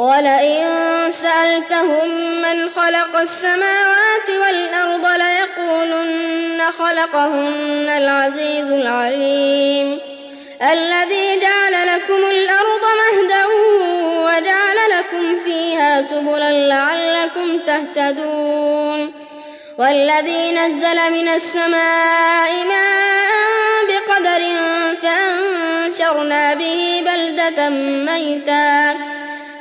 ولئن سألتهم من خلق السماوات والأرض ليقولن خلقهن العزيز العليم. الذي جعل لكم الأرض مهدأ وجعل لكم فيها سبلا لعلكم تهتدون. والذي نزل من السماء ماء بقدر فأنشرنا به بلدة ميتا.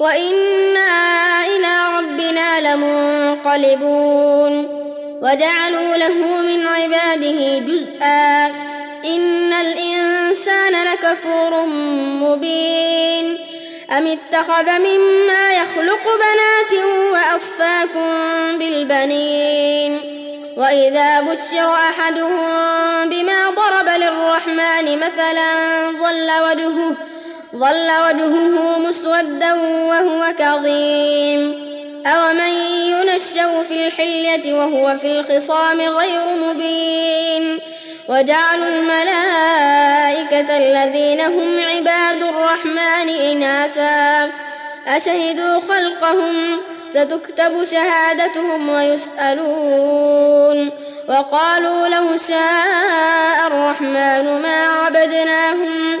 وإنا إلى ربنا لمنقلبون وجعلوا له من عباده جزءا إن الإنسان لكفور مبين أم اتخذ مما يخلق بنات وأصفاكم بالبنين وإذا بشر أحدهم بما ضرب للرحمن مثلا ظل وجهه ظل وجهه مسودا وهو كظيم. أومن ينشأ في الحلية وهو في الخصام غير مبين. وجعلوا الملائكة الذين هم عباد الرحمن إناثا. أشهدوا خلقهم؟ ستكتب شهادتهم ويسألون. وقالوا لو شاء الرحمن ما عبدناهم.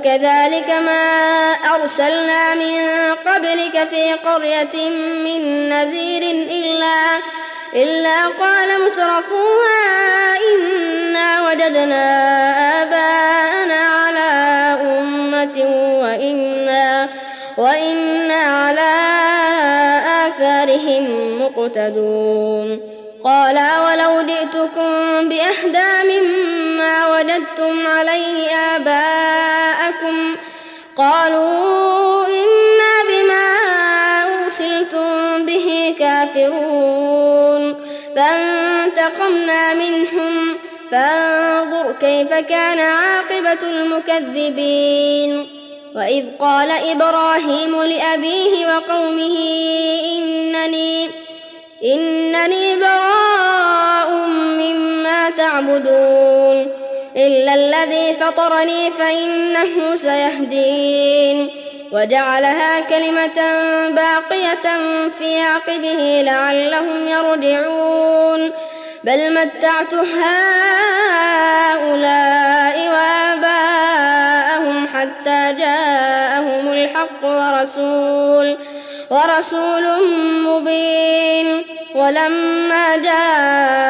وكذلك ما أرسلنا من قبلك في قرية من نذير إلا إلا قال مترفوها إنا وجدنا آباءنا على أمة وإنا وإنا على آثارهم مقتدون. قال ولو جئتكم بأهدى مما وجدتم عليه آباءكم قالوا إنا بما أرسلتم به كافرون. فانتقمنا منهم. فانظر كيف كان عاقبة المكذبين. وإذ قال إبراهيم لأبيه وقومه إنني إنني براء مما تعبدون. إلا الذي فطرني فإنه سيهدين. وجعلها كلمة باقية في عقبه لعلهم يرجعون. بل متعت هؤلاء وآباءهم حتى جاءهم الحق ورسول ورسول مبين. ولما جاءهم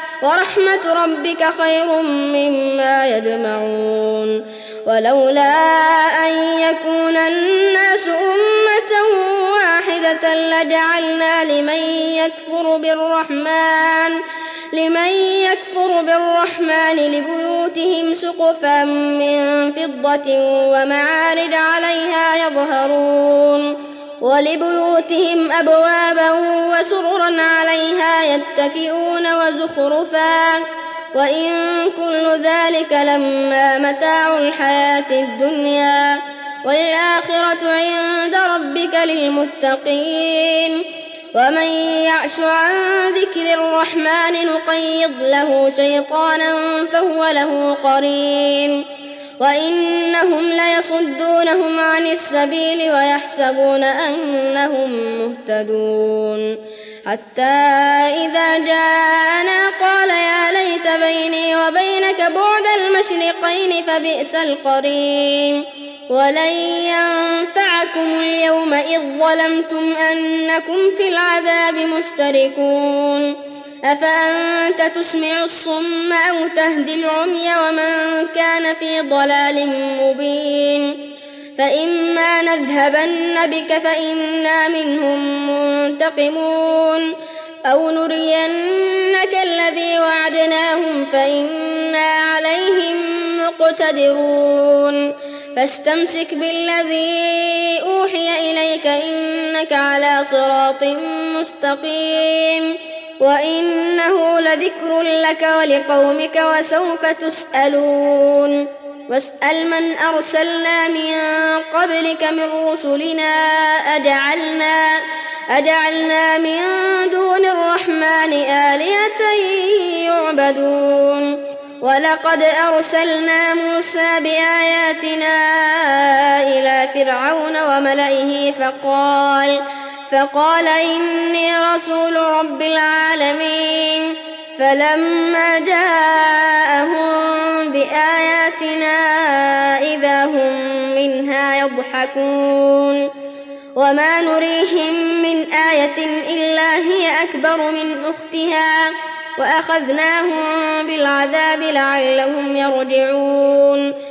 ورحمة ربك خير مما يجمعون. ولولا أن يكون الناس أمة واحدة لجعلنا لمن يكفر بالرحمن لمن يكفر بالرحمن لبيوتهم سقفا من فضة ومعارج عليها يظهرون. ولبيوتهم أبوابا وسررا عليها يتكئون وزخرفا. وإن كل ذلك لما متاع الحياة الدنيا. والآخرة عند ربك للمتقين. ومن يعش عن ذكر الرحمن نقيض له شيطانا فهو له قرين. وإنهم ليصدونهم عن السبيل ويحسبون أنهم مهتدون. حتى إذا جاءنا قال يا ليت بيني وبينك بعد المشرقين فبئس القرين ولن ينفعكم اليوم إذ ظلمتم أنكم في العذاب مشتركون. أفأنت تسمع الصم أو تهدي العمي ومن كان في ضلال مبين؟ فإما نذهبن بك فإنا منهم منتقمون. أو نرينك الذي وعدناهم فإنا عليهم مقتدرون. فاستمسك بالذي أوحي إليك إنك على صراط مستقيم. وإنه لذكر لك ولقومك وسوف تسألون واسأل من أرسلنا من قبلك من رسلنا أجعلنا أجعلنا من دون الرحمن آلهة يعبدون ولقد أرسلنا موسى بآياتنا إلى فرعون وملئه فقال فقال إني رسول رب العالمين. فلما جاءهم بآياتنا إذا هم منها يضحكون. وما نريهم من آية إلا هي أكبر من أختها. وأخذناهم بالعذاب لعلهم يرجعون.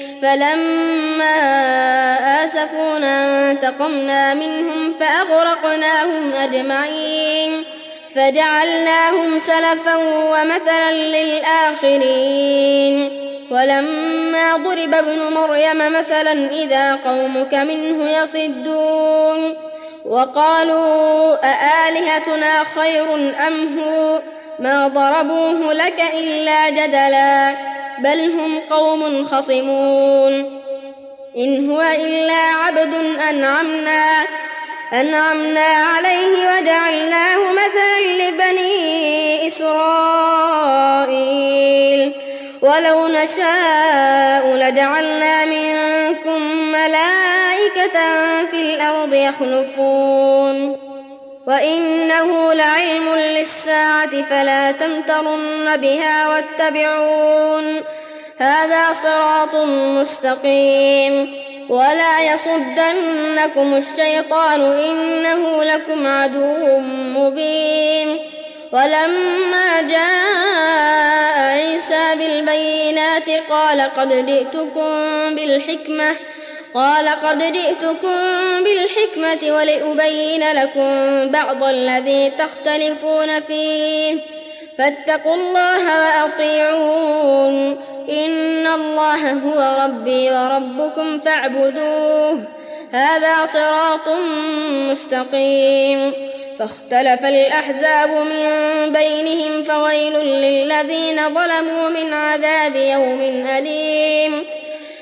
فلما آسفونا انتقمنا منهم فأغرقناهم أجمعين فجعلناهم سلفا ومثلا للآخرين ولما ضرب ابن مريم مثلا إذا قومك منه يصدون وقالوا أآلهتنا خير أم هو ما ضربوه لك إلا جدلا بل هم قوم خصمون. إن هو إلا عبد أنعمنا أنعمنا عليه وجعلناه مثلا لبني إسرائيل. ولو نشاء لجعلنا منكم ملائكة في الأرض يخلفون. وإنه لعلم للساعة فلا تمترن بها واتبعون هذا صراط مستقيم ولا يصدنكم الشيطان إنه لكم عدو مبين ولما جاء عيسى بالبينات قال قد جئتكم بالحكمة قال قد جئتكم بالحكمة ولأبين لكم بعض الذي تختلفون فيه. فاتقوا الله وأطيعون. إن الله هو ربي وربكم فاعبدوه. هذا صراط مستقيم. فاختلف الأحزاب من بينهم فويل للذين ظلموا من عذاب يوم أليم.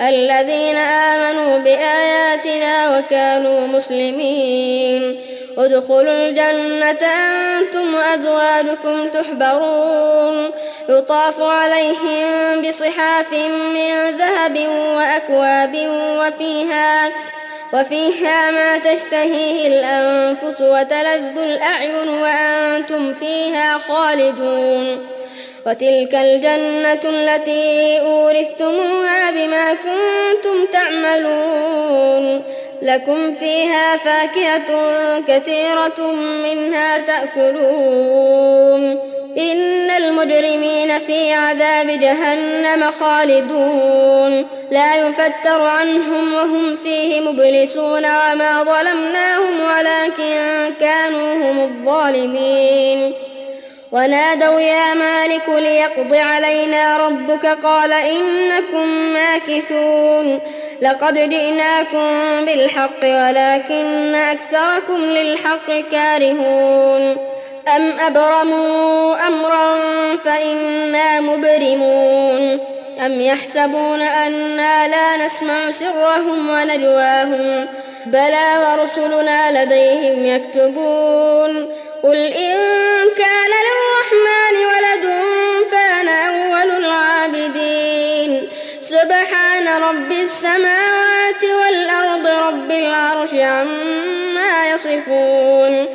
الذين آمنوا بآياتنا وكانوا مسلمين. ادخلوا الجنة أنتم وأزواجكم تحبرون. يطاف عليهم بصحاف من ذهب وأكواب وفيها وفيها ما تشتهيه الأنفس وتلذ الأعين وأنتم فيها خالدون. وتلك الجنة التي أورثتموها بما كنتم تعملون. لكم فيها فاكهة كثيرة منها تأكلون. إن المجرمين في عذاب جهنم خالدون. لا يفتر عنهم وهم فيه مبلسون وما ظلمناهم ولكن كانوا هم الظالمين. ونادوا يا مالك ليقض علينا ربك قال إنكم ماكثون لقد جئناكم بالحق ولكن أكثركم للحق كارهون أم أبرموا أمرا فإنا مبرمون أم يحسبون أنا لا نسمع سرهم ونجواهم بلى ورسلنا لديهم يكتبون قل إن كان للرحمن ولد فأنا أول العابدين. سبحان رب السماوات والأرض رب العرش عما يصفون.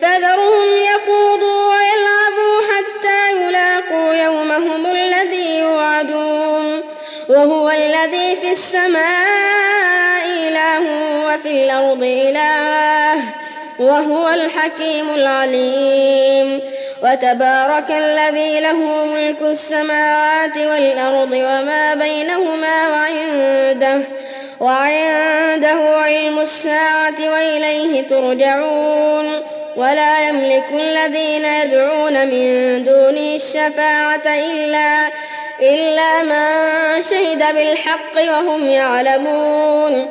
فذرهم يخوضوا ويلعبوا حتى يلاقوا يومهم الذي يوعدون. وهو الذي في السماء إله وفي الأرض إله. وهو الحكيم العليم. وتبارك الذي له ملك السماوات والأرض وما بينهما وعنده وعنده علم الساعة وإليه ترجعون. ولا يملك الذين يدعون من دونه الشفاعة إلا إلا من شهد بالحق وهم يعلمون.